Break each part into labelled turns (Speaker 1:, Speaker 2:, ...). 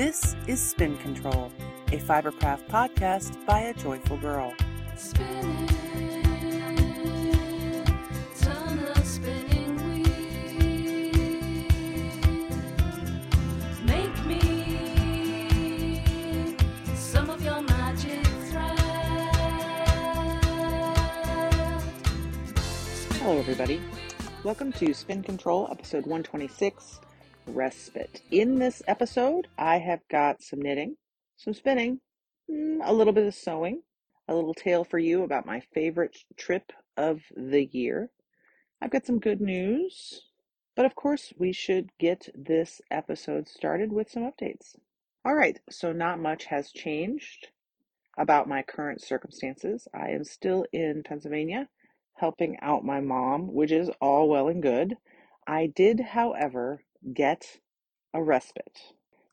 Speaker 1: This is Spin Control, a Fibercraft podcast by a joyful girl.
Speaker 2: Spinning, turn the spinning wheel. Make me some of your magic thread.
Speaker 1: Hello, everybody. Welcome to Spin Control, episode 126 Respite. In this episode, I have got some knitting, some spinning, mm, a little bit of sewing, a little tale for you about my favorite trip of the year. I've got some good news, but of course, we should get this episode started with some updates. All right, so not much has changed about my current circumstances. I am still in Pennsylvania helping out my mom, which is all well and good. I did, however, get a respite.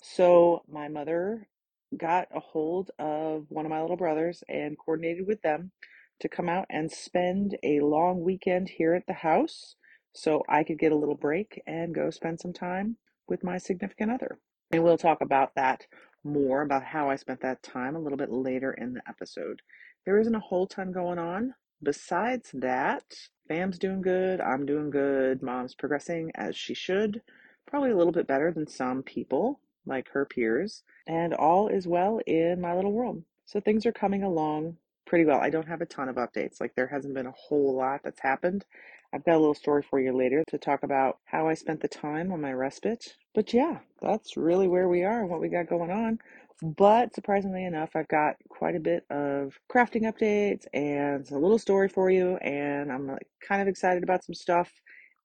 Speaker 1: So my mother got a hold of one of my little brothers and coordinated with them to come out and spend a long weekend here at the house so I could get a little break and go spend some time with my significant other. And we'll talk about that more about how I spent that time a little bit later in the episode. There isn't a whole ton going on. Besides that, Fam's doing good, I'm doing good, Mom's progressing as she should, probably a little bit better than some people, like her peers, and all is well in my little world. So things are coming along pretty well. I don't have a ton of updates, like there hasn't been a whole lot that's happened. I've got a little story for you later to talk about how I spent the time on my respite. But yeah, that's really where we are and what we got going on. But surprisingly enough, I've got quite a bit of crafting updates and a little story for you, and I'm like kind of excited about some stuff.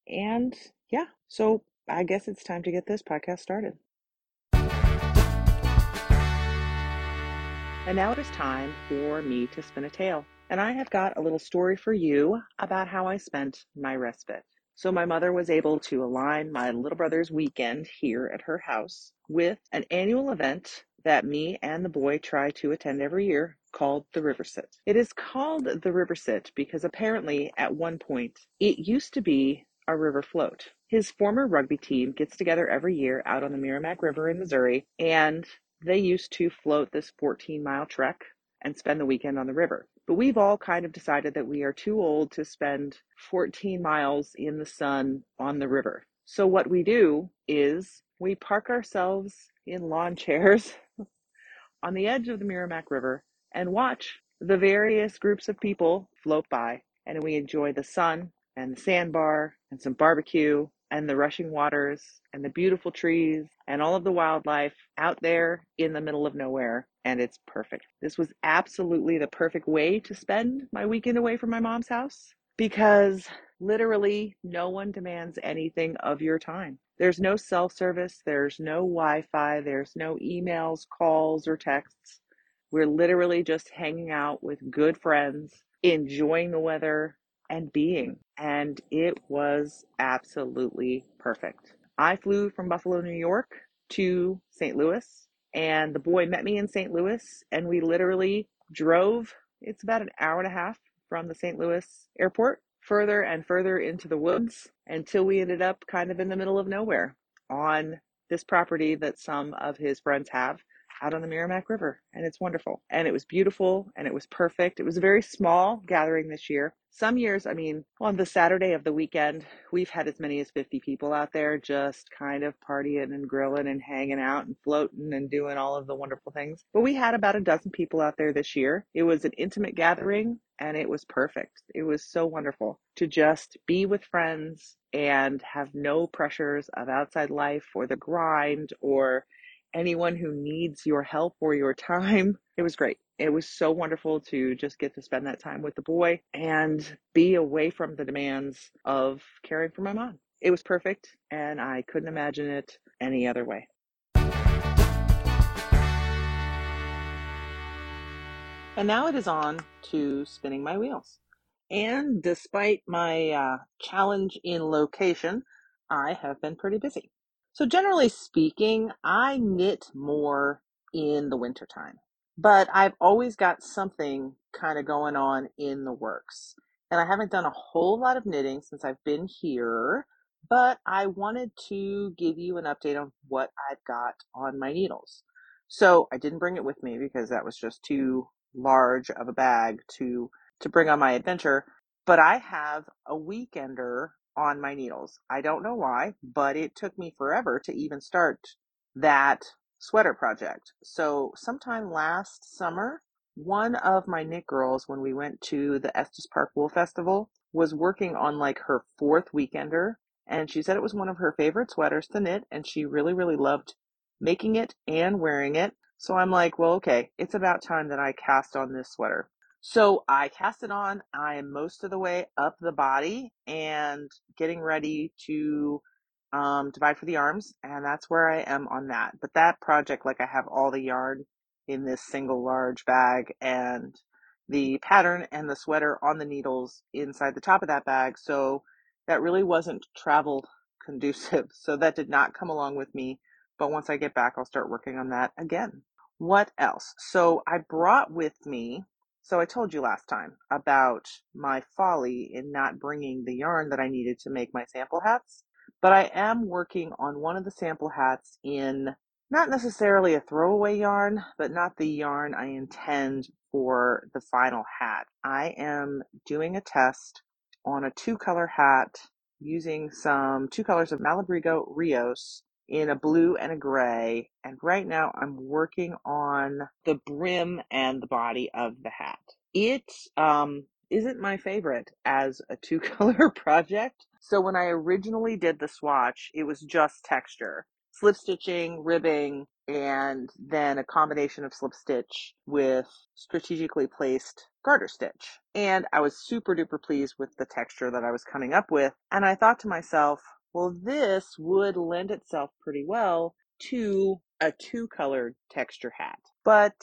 Speaker 1: And yeah, so I guess it's time to get this podcast started. And now it is time for me to spin a tale. And I have got a little story for you about how I spent my respite. So, my mother was able to align my little brother's weekend here at her house with an annual event that me and the boy try to attend every year called the River Sit. It is called the River Sit because apparently at one point it used to be a river float. His former rugby team gets together every year out on the Meramec River in Missouri and they used to float this 14 mile trek and spend the weekend on the river. But we've all kind of decided that we are too old to spend 14 miles in the sun on the river. So what we do is we park ourselves in lawn chairs on the edge of the Meramec River and watch the various groups of people float by. And we enjoy the sun and the sandbar and some barbecue and the rushing waters and the beautiful trees and all of the wildlife out there in the middle of nowhere. And it's perfect. This was absolutely the perfect way to spend my weekend away from my mom's house because literally no one demands anything of your time. There's no cell service, there's no Wi Fi, there's no emails, calls, or texts. We're literally just hanging out with good friends, enjoying the weather, and being. And it was absolutely perfect. I flew from Buffalo, New York to St. Louis, and the boy met me in St. Louis, and we literally drove. It's about an hour and a half from the St. Louis airport further and further into the woods until we ended up kind of in the middle of nowhere on this property that some of his friends have out on the Meramec River. And it's wonderful. And it was beautiful and it was perfect. It was a very small gathering this year. Some years, I mean, on the Saturday of the weekend, we've had as many as 50 people out there just kind of partying and grilling and hanging out and floating and doing all of the wonderful things. But we had about a dozen people out there this year. It was an intimate gathering and it was perfect. It was so wonderful to just be with friends and have no pressures of outside life or the grind or anyone who needs your help or your time. It was great. It was so wonderful to just get to spend that time with the boy and be away from the demands of caring for my mom. It was perfect, and I couldn't imagine it any other way. And now it is on to spinning my wheels. And despite my uh, challenge in location, I have been pretty busy. So, generally speaking, I knit more in the wintertime, but I've always got something kind of going on in the works. And I haven't done a whole lot of knitting since I've been here, but I wanted to give you an update on what I've got on my needles. So I didn't bring it with me because that was just too large of a bag to to bring on my adventure. But I have a weekender on my needles. I don't know why, but it took me forever to even start that sweater project. So sometime last summer, one of my knit girls, when we went to the Estes Park Wool Festival, was working on like her fourth weekender. And she said it was one of her favorite sweaters to knit, and she really, really loved making it and wearing it. So I'm like, well, okay, it's about time that I cast on this sweater. So I cast it on. I am most of the way up the body and getting ready to um, divide for the arms, and that's where I am on that. But that project, like I have all the yarn in this single large bag and the pattern and the sweater on the needles inside the top of that bag. So that really wasn't travel conducive. So that did not come along with me. But once I get back, I'll start working on that again. What else? So I brought with me, so I told you last time about my folly in not bringing the yarn that I needed to make my sample hats. But I am working on one of the sample hats in not necessarily a throwaway yarn, but not the yarn I intend for the final hat. I am doing a test on a two color hat using some two colors of Malabrigo Rios in a blue and a gray. And right now I'm working on the brim and the body of the hat. It um, isn't my favorite as a two color project. So when I originally did the swatch, it was just texture slip stitching, ribbing, and then a combination of slip stitch with strategically placed garter stitch. And I was super duper pleased with the texture that I was coming up with. And I thought to myself, well, this would lend itself pretty well to a two colored texture hat. But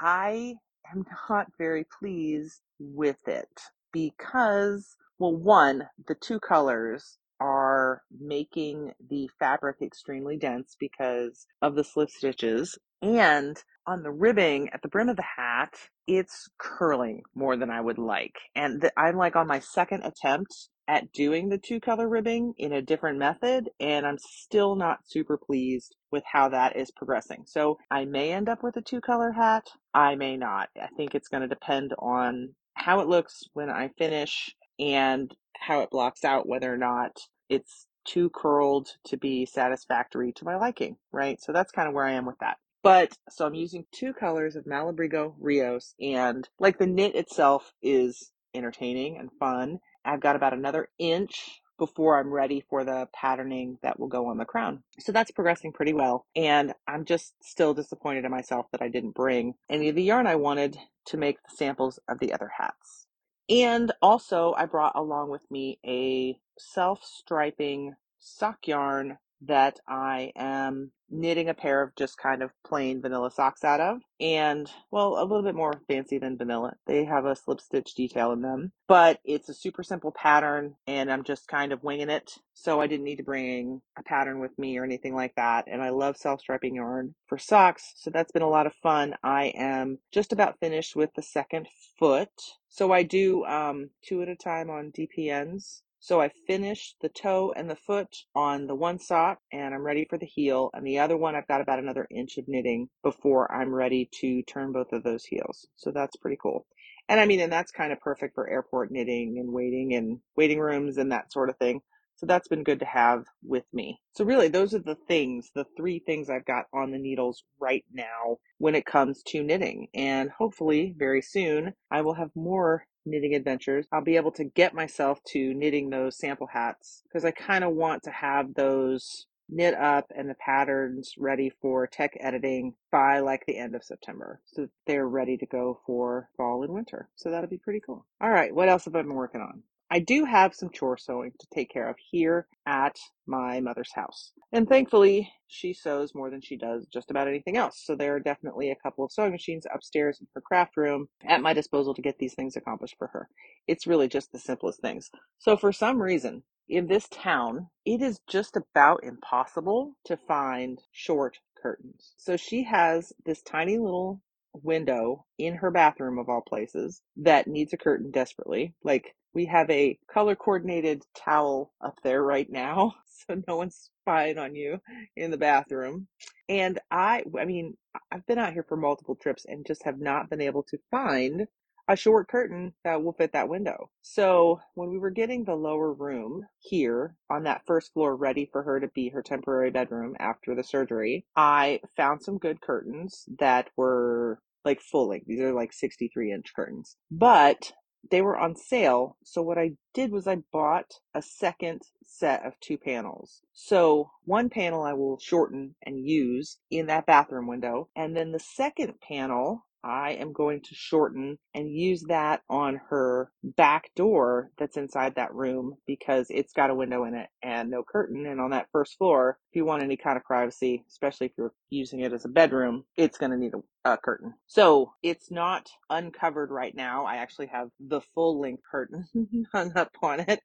Speaker 1: I am not very pleased with it because, well, one, the two colors are making the fabric extremely dense because of the slip stitches. And on the ribbing at the brim of the hat, it's curling more than I would like. And the, I'm like on my second attempt at doing the two color ribbing in a different method, and I'm still not super pleased with how that is progressing. So I may end up with a two color hat. I may not. I think it's going to depend on how it looks when I finish and how it blocks out whether or not it's too curled to be satisfactory to my liking, right? So that's kind of where I am with that. But so I'm using two colors of Malabrigo Rios, and like the knit itself is entertaining and fun. I've got about another inch before I'm ready for the patterning that will go on the crown. So that's progressing pretty well. And I'm just still disappointed in myself that I didn't bring any of the yarn I wanted to make the samples of the other hats. And also, I brought along with me a self striping sock yarn that I am knitting a pair of just kind of plain vanilla socks out of. And, well, a little bit more fancy than vanilla. They have a slip stitch detail in them, but it's a super simple pattern and I'm just kind of winging it. So I didn't need to bring a pattern with me or anything like that. And I love self striping yarn for socks. So that's been a lot of fun. I am just about finished with the second foot. So I do um, two at a time on DPNs. So I finished the toe and the foot on the one sock and I'm ready for the heel. And the other one, I've got about another inch of knitting before I'm ready to turn both of those heels. So that's pretty cool. And I mean, and that's kind of perfect for airport knitting and waiting and waiting rooms and that sort of thing. So that's been good to have with me. So really, those are the things, the three things I've got on the needles right now when it comes to knitting. And hopefully, very soon, I will have more knitting adventures. I'll be able to get myself to knitting those sample hats because I kind of want to have those knit up and the patterns ready for tech editing by like the end of September. So they're ready to go for fall and winter. So that'll be pretty cool. All right, what else have I been working on? I do have some chore sewing to take care of here at my mother's house. And thankfully, she sews more than she does just about anything else. So there are definitely a couple of sewing machines upstairs in her craft room at my disposal to get these things accomplished for her. It's really just the simplest things. So for some reason, in this town, it is just about impossible to find short curtains. So she has this tiny little window in her bathroom of all places that needs a curtain desperately. Like we have a color coordinated towel up there right now, so no one's spying on you in the bathroom. And I, I mean, I've been out here for multiple trips and just have not been able to find a short curtain that will fit that window. So when we were getting the lower room here on that first floor ready for her to be her temporary bedroom after the surgery, I found some good curtains that were like full length. These are like 63 inch curtains, but they were on sale. So what I did was I bought a second set of two panels. So one panel I will shorten and use in that bathroom window. And then the second panel I am going to shorten and use that on her back door that's inside that room because it's got a window in it and no curtain. And on that first floor, if you want any kind of privacy, especially if you're using it as a bedroom, it's going to need a, a curtain. So it's not uncovered right now. I actually have the full length curtain hung up on it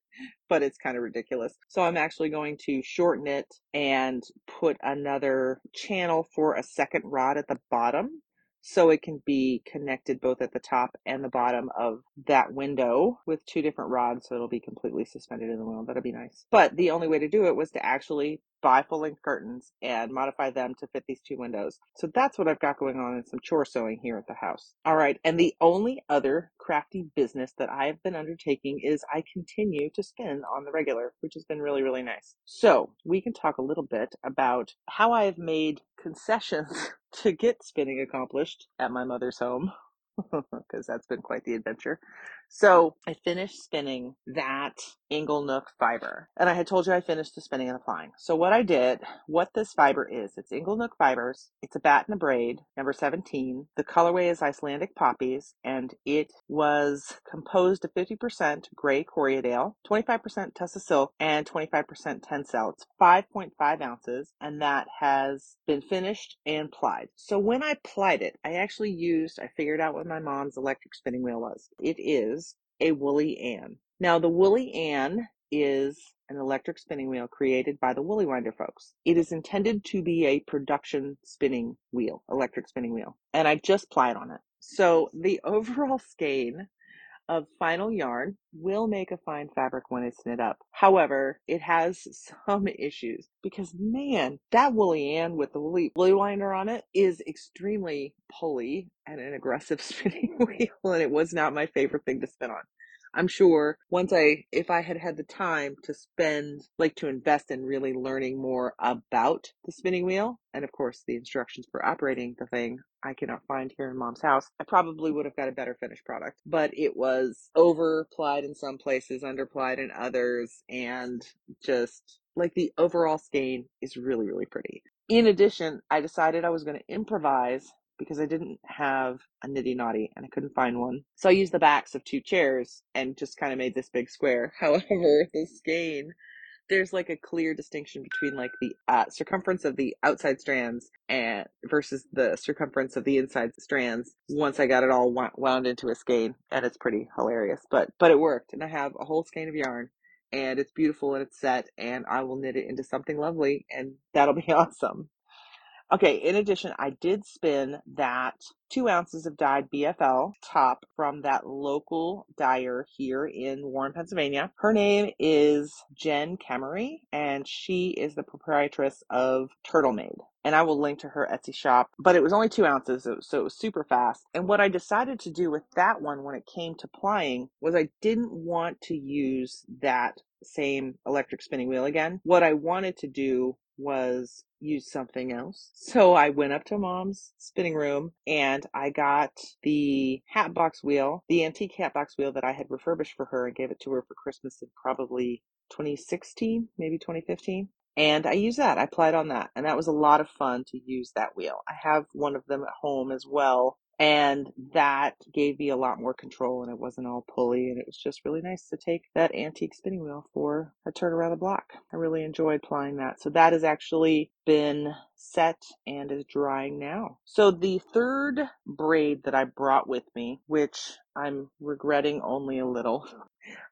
Speaker 1: but it's kind of ridiculous. So I'm actually going to shorten it and put another channel for a second rod at the bottom so it can be connected both at the top and the bottom of that window with two different rods so it'll be completely suspended in the window that'll be nice. But the only way to do it was to actually buy full length curtains and modify them to fit these two windows. So that's what i've got going on in some chore sewing here at the house. All right and the only other crafty business that i have been undertaking is i continue to spin on the regular which has been really really nice. So we can talk a little bit about how i have made concessions to get spinning accomplished at my mother's home because that's been quite the adventure. So I finished spinning that Inglenook fiber. And I had told you I finished the spinning and applying. So what I did, what this fiber is, it's Inglenook fibers. It's a bat and a braid, number 17. The colorway is Icelandic poppies, and it was composed of 50% gray Corriedale, 25% Tussah silk, and 25% Tencel. It's 5.5 ounces, and that has been finished and plied. So when I plied it, I actually used, I figured out what my mom's electric spinning wheel was. It is a Woolly Ann. Now, the Woolly Ann is an electric spinning wheel created by the Woolee Winder folks. It is intended to be a production spinning wheel, electric spinning wheel, and I just plied on it. So the overall skein of final yarn will make a fine fabric when it's knit up. However, it has some issues because man, that woolly Ann with the woolly Woolee Winder on it is extremely pulley and an aggressive spinning wheel, and it was not my favorite thing to spin on. I'm sure once I, if I had had the time to spend, like to invest in really learning more about the spinning wheel, and of course the instructions for operating the thing, I cannot find here in mom's house, I probably would have got a better finished product. But it was overplied in some places, underplied in others, and just like the overall skein is really, really pretty. In addition, I decided I was going to improvise because I didn't have a niddy noddy and I couldn't find one. So I used the backs of two chairs and just kind of made this big square. However, the skein, there's like a clear distinction between like the uh, circumference of the outside strands and versus the circumference of the inside strands. Once I got it all wound into a skein, and it's pretty hilarious, but but it worked, and I have a whole skein of yarn. And it's beautiful and it's set, and I will knit it into something lovely, and that'll be awesome. Okay, in addition, I did spin that two ounces of dyed BFL top from that local dyer here in Warren, Pennsylvania. Her name is Jen Kemery, and she is the proprietress of Turtle Made. And I will link to her Etsy shop, but it was only two ounces, so it was super fast. And what I decided to do with that one when it came to plying was I didn't want to use that same electric spinning wheel again. What I wanted to do was use something else. So I went up to mom's spinning room and I got the Hatbox wheel, the antique Hatbox wheel that I had refurbished for her and gave it to her for Christmas in probably 2016, maybe 2015. And I used that. I plied on that. And that was a lot of fun to use that wheel. I have one of them at home as well and that gave me a lot more control and it wasn't all pulley and it was just really nice to take that antique spinning wheel for a turn around the block i really enjoyed plying that so that has actually been set and is drying now so the third braid that i brought with me which i'm regretting only a little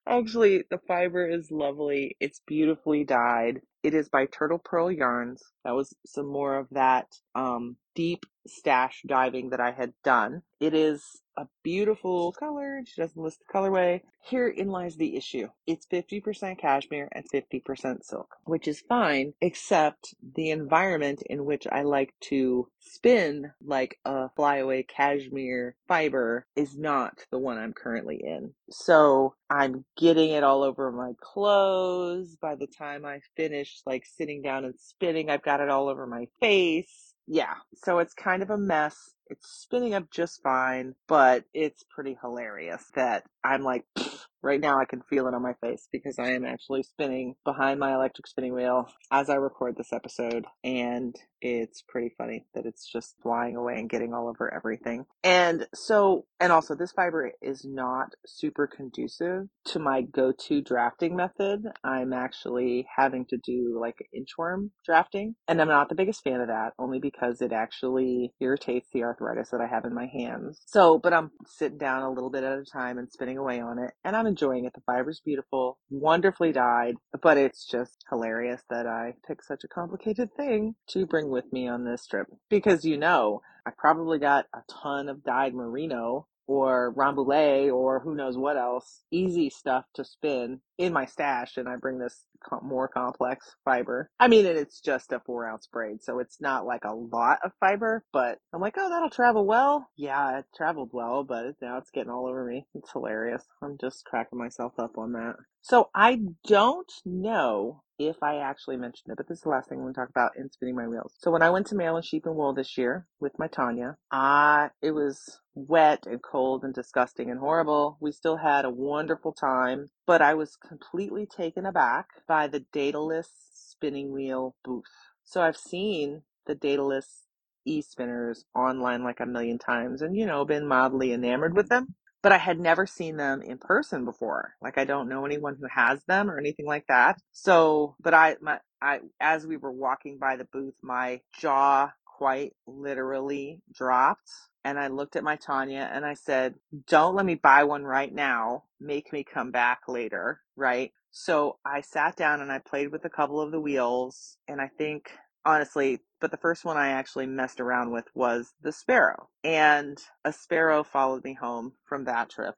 Speaker 1: Actually, the fiber is lovely. It's beautifully dyed. It is by Turtle Pearl Yarns. That was some more of that um, deep stash diving that I had done. It is a beautiful color. She doesn't list the colorway. Herein lies the issue. It's 50% cashmere and 50% silk, which is fine, except the environment in which I like to spin like a flyaway cashmere fiber is not the one I'm currently in. So I'm getting it all over my clothes. By the time I finish like sitting down and spinning, I've got it all over my face yeah, so it's kind of a mess. It's spinning up just fine, but it's pretty hilarious that I'm like, right now I can feel it on my face because I am actually spinning behind my electric spinning wheel as I record this episode. And it's pretty funny that it's just flying away and getting all over everything. And so, and also, this fiber is not super conducive to my go to drafting method. I'm actually having to do like inchworm drafting, and I'm not the biggest fan of that only because it actually irritates the arthritis that I have in my hands. So, but I'm sitting down a little bit at a time and spinning away on it, and I'm enjoying it. The fiber's beautiful, wonderfully dyed, but it's just hilarious that I picked such a complicated thing to bring with me on this trip because you know I probably got a ton of dyed merino or rambouillet or who knows what else easy stuff to spin in my stash and i bring this more complex fiber. I mean and it's just a four ounce braid so it's not like a lot of fiber but i'm like oh that'll travel well. Yeah it traveled well but now it's getting all over me. It's hilarious. I'm just cracking myself up on that. So i don't know if I actually mentioned it, but this is the last thing I'm going to talk about in spinning my wheels. So when I went to Maryland Sheep and Wool this year with my Tanya, I it was wet and cold and disgusting and horrible. We still had a wonderful time, but I was completely taken aback by the Daedalus spinning wheel booth. So I've seen the Daedalus e-spinners online like a million times and you know been mildly enamored with them but I had never seen them in person before. Like I don't know anyone who has them or anything like that. So, but I, my, I, as we were walking by the booth, my jaw quite literally dropped. And I looked at my Tanya and I said, don't let me buy one right now. Make me come back later. Right. So I sat down and I played with a couple of the wheels. And I think honestly, but the first one I actually messed around with was the sparrow. And a sparrow followed me home from that trip.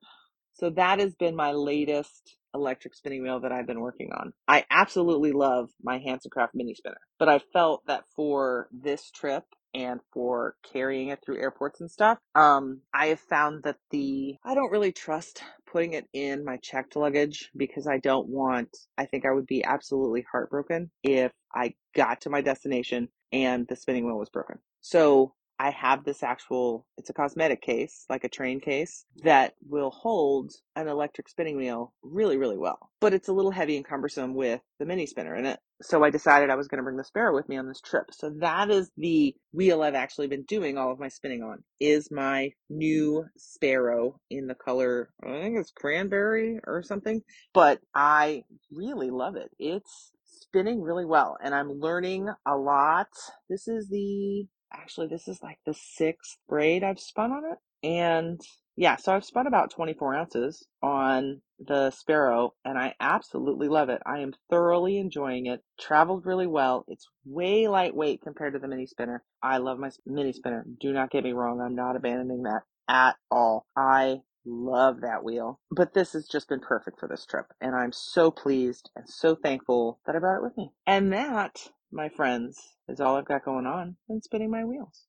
Speaker 1: So that has been my latest electric spinning wheel that I've been working on. I absolutely love my Hansen Craft mini spinner, but I felt that for this trip and for carrying it through airports and stuff, um, I have found that the I don't really trust putting it in my checked luggage because I don't want. I think I would be absolutely heartbroken if I got to my destination and the spinning wheel was broken. So I have this actual, it's a cosmetic case, like a train case, that will hold an electric spinning wheel really, really well. But it's a little heavy and cumbersome with the mini spinner in it. So I decided I was going to bring the Sparrow with me on this trip. So that is the wheel I've actually been doing all of my spinning on, is my new Sparrow in the color, I think it's cranberry or something. But I really love it. It's spinning really well and I'm learning a lot. This is the actually this is like the sixth braid I've spun on it. And yeah, so I've spun about 24 ounces on the Sparrow and I absolutely love it. I am thoroughly enjoying it. Traveled really well. It's way lightweight compared to the mini spinner. I love my mini spinner. Do not get me wrong. I'm not abandoning that at all. I love that wheel. But this has just been perfect for this trip. And I'm so pleased and so thankful that I brought it with me. And that, my friends, is all I've got going on and spinning my wheels.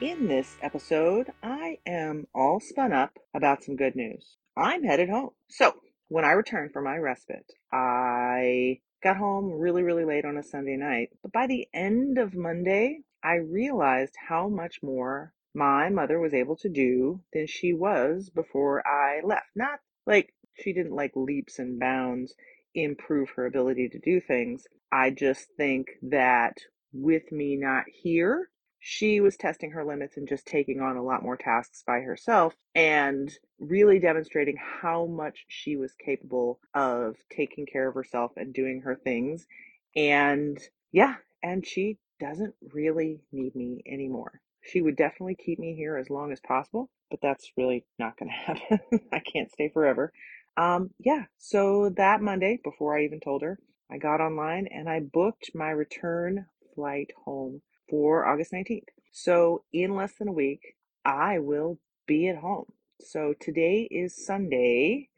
Speaker 1: In this episode, I am all spun up about some good news. I'm headed home. So, when I returned from my respite, I got home really, really late on a Sunday night. But by the end of Monday, I realized how much more my mother was able to do than she was before I left. Not like she didn't like leaps and bounds improve her ability to do things. I just think that with me not here, she was testing her limits and just taking on a lot more tasks by herself and really demonstrating how much she was capable of taking care of herself and doing her things. And yeah, and she doesn't really need me anymore. She would definitely keep me here as long as possible, but that's really not going to happen. I can't stay forever. Um, yeah, so that Monday, before I even told her, I got online and I booked my return flight home for August 19th. So, in less than a week, I will be at home. So, today is Sunday,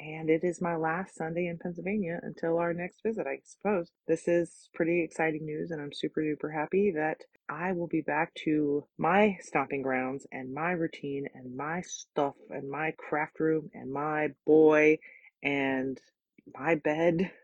Speaker 1: and it is my last Sunday in Pennsylvania until our next visit, I suppose. This is pretty exciting news, and I'm super duper happy that I will be back to my stomping grounds and my routine and my stuff and my craft room and my boy and my bed.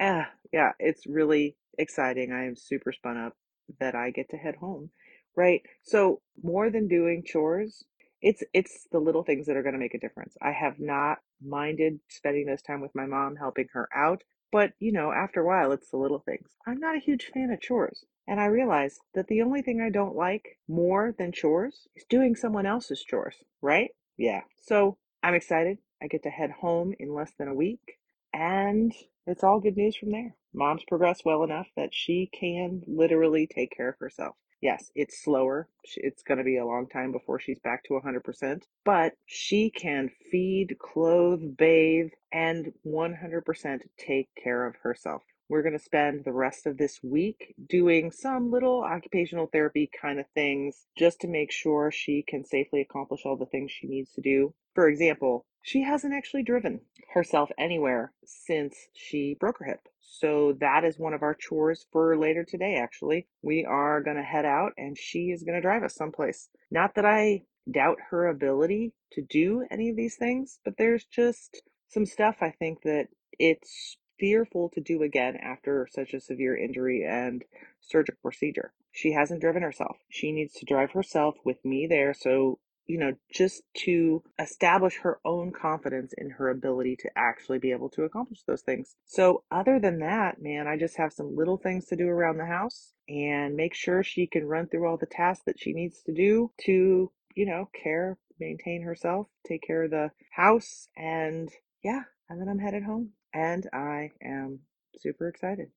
Speaker 1: Ah, yeah, it's really exciting. I am super spun up that I get to head home, right? So more than doing chores, it's it's the little things that are going to make a difference. I have not minded spending this time with my mom, helping her out, but you know, after a while, it's the little things. I'm not a huge fan of chores, and I realize that the only thing I don't like more than chores is doing someone else's chores, right? Yeah. So I'm excited. I get to head home in less than a week. And it's all good news from there. Mom's progressed well enough that she can literally take care of herself. Yes, it's slower. It's going to be a long time before she's back to 100%, but she can feed, clothe, bathe, and 100% take care of herself. We're going to spend the rest of this week doing some little occupational therapy kind of things just to make sure she can safely accomplish all the things she needs to do. For example, she hasn't actually driven herself anywhere since she broke her hip. So that is one of our chores for later today, actually. We are going to head out and she is going to drive us someplace. Not that I doubt her ability to do any of these things, but there's just some stuff I think that it's fearful to do again after such a severe injury and surgical procedure. She hasn't driven herself. She needs to drive herself with me there so you know, just to establish her own confidence in her ability to actually be able to accomplish those things. So, other than that, man, I just have some little things to do around the house and make sure she can run through all the tasks that she needs to do to, you know, care, maintain herself, take care of the house, and yeah, and then I'm headed home. And I am super excited.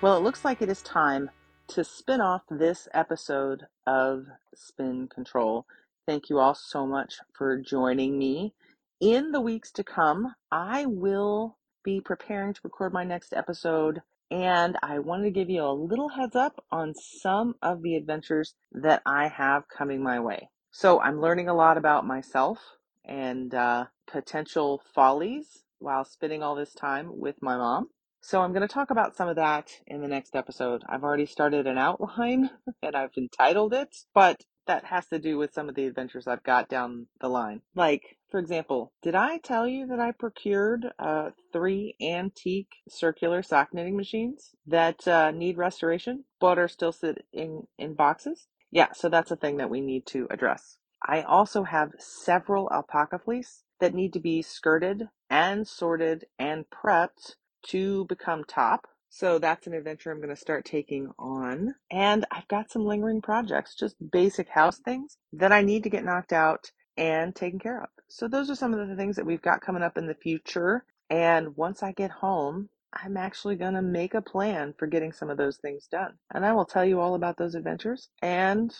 Speaker 1: Well, it looks like it is time to spin off this episode of Spin Control. Thank you all so much for joining me. In the weeks to come, I will be preparing to record my next episode, and I wanted to give you a little heads up on some of the adventures that I have coming my way. So, I'm learning a lot about myself and uh, potential follies while spending all this time with my mom. So I'm going to talk about some of that in the next episode. I've already started an outline and I've entitled it, but that has to do with some of the adventures I've got down the line. Like, for example, did I tell you that I procured uh, three antique circular sock knitting machines that uh, need restoration but are still sitting in boxes? Yeah, so that's a thing that we need to address. I also have several alpaca fleece that need to be skirted and sorted and prepped to become top. So that's an adventure I'm going to start taking on. And I've got some lingering projects, just basic house things that I need to get knocked out and taken care of. So those are some of the things that we've got coming up in the future. And once I get home, I'm actually going to make a plan for getting some of those things done. And I will tell you all about those adventures and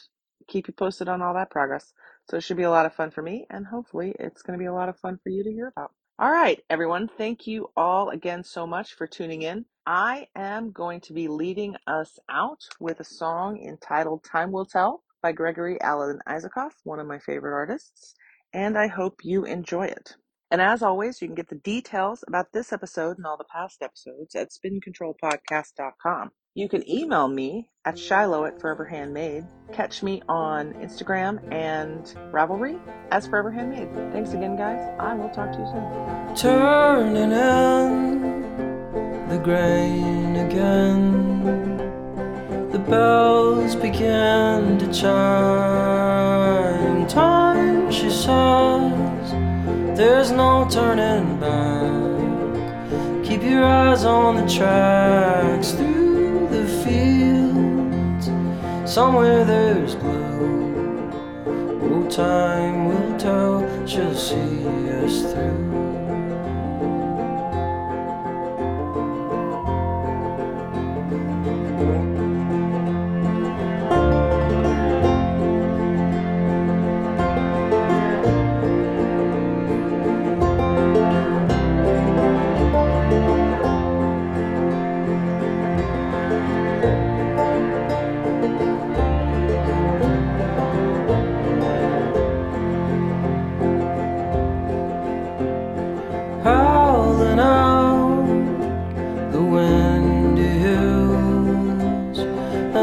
Speaker 1: keep you posted on all that progress. So it should be a lot of fun for me, and hopefully, it's going to be a lot of fun for you to hear about. All right, everyone, thank you all again so much for tuning in. I am going to be leading us out with a song entitled Time Will Tell by Gregory Alan Isakov, one of my favorite artists, and I hope you enjoy it. And as always, you can get the details about this episode and all the past episodes at spincontrolpodcast.com. You can email me at Shiloh at Forever Handmade. Catch me on Instagram and Ravelry as Forever Handmade. Thanks again, guys. I will talk to you soon.
Speaker 3: turning in the grain again. The bells begin to chime. Time, she says, there's no turning back. Keep your eyes on the tracks fields. Somewhere there's blue. Oh, time will tell, she'll see us through.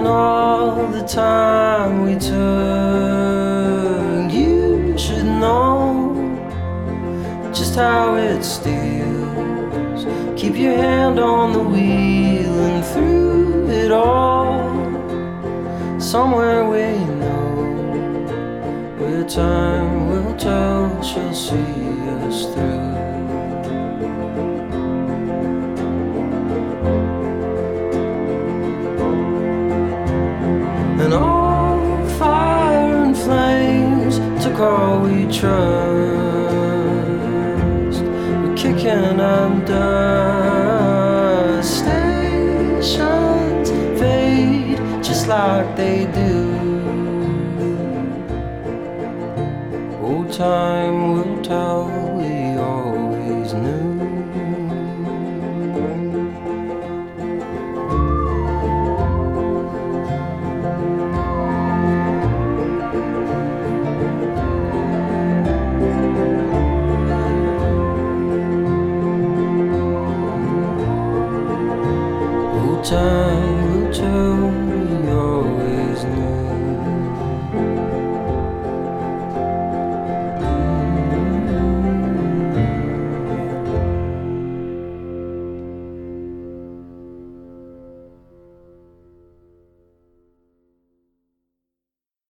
Speaker 3: And all the time we took. You should know just how it steals. Keep your hand on the wheel and through it all, somewhere we know where time will tell shall see us through. All we trust. We're kicking dust. Stations fade just like they do. Old time will tell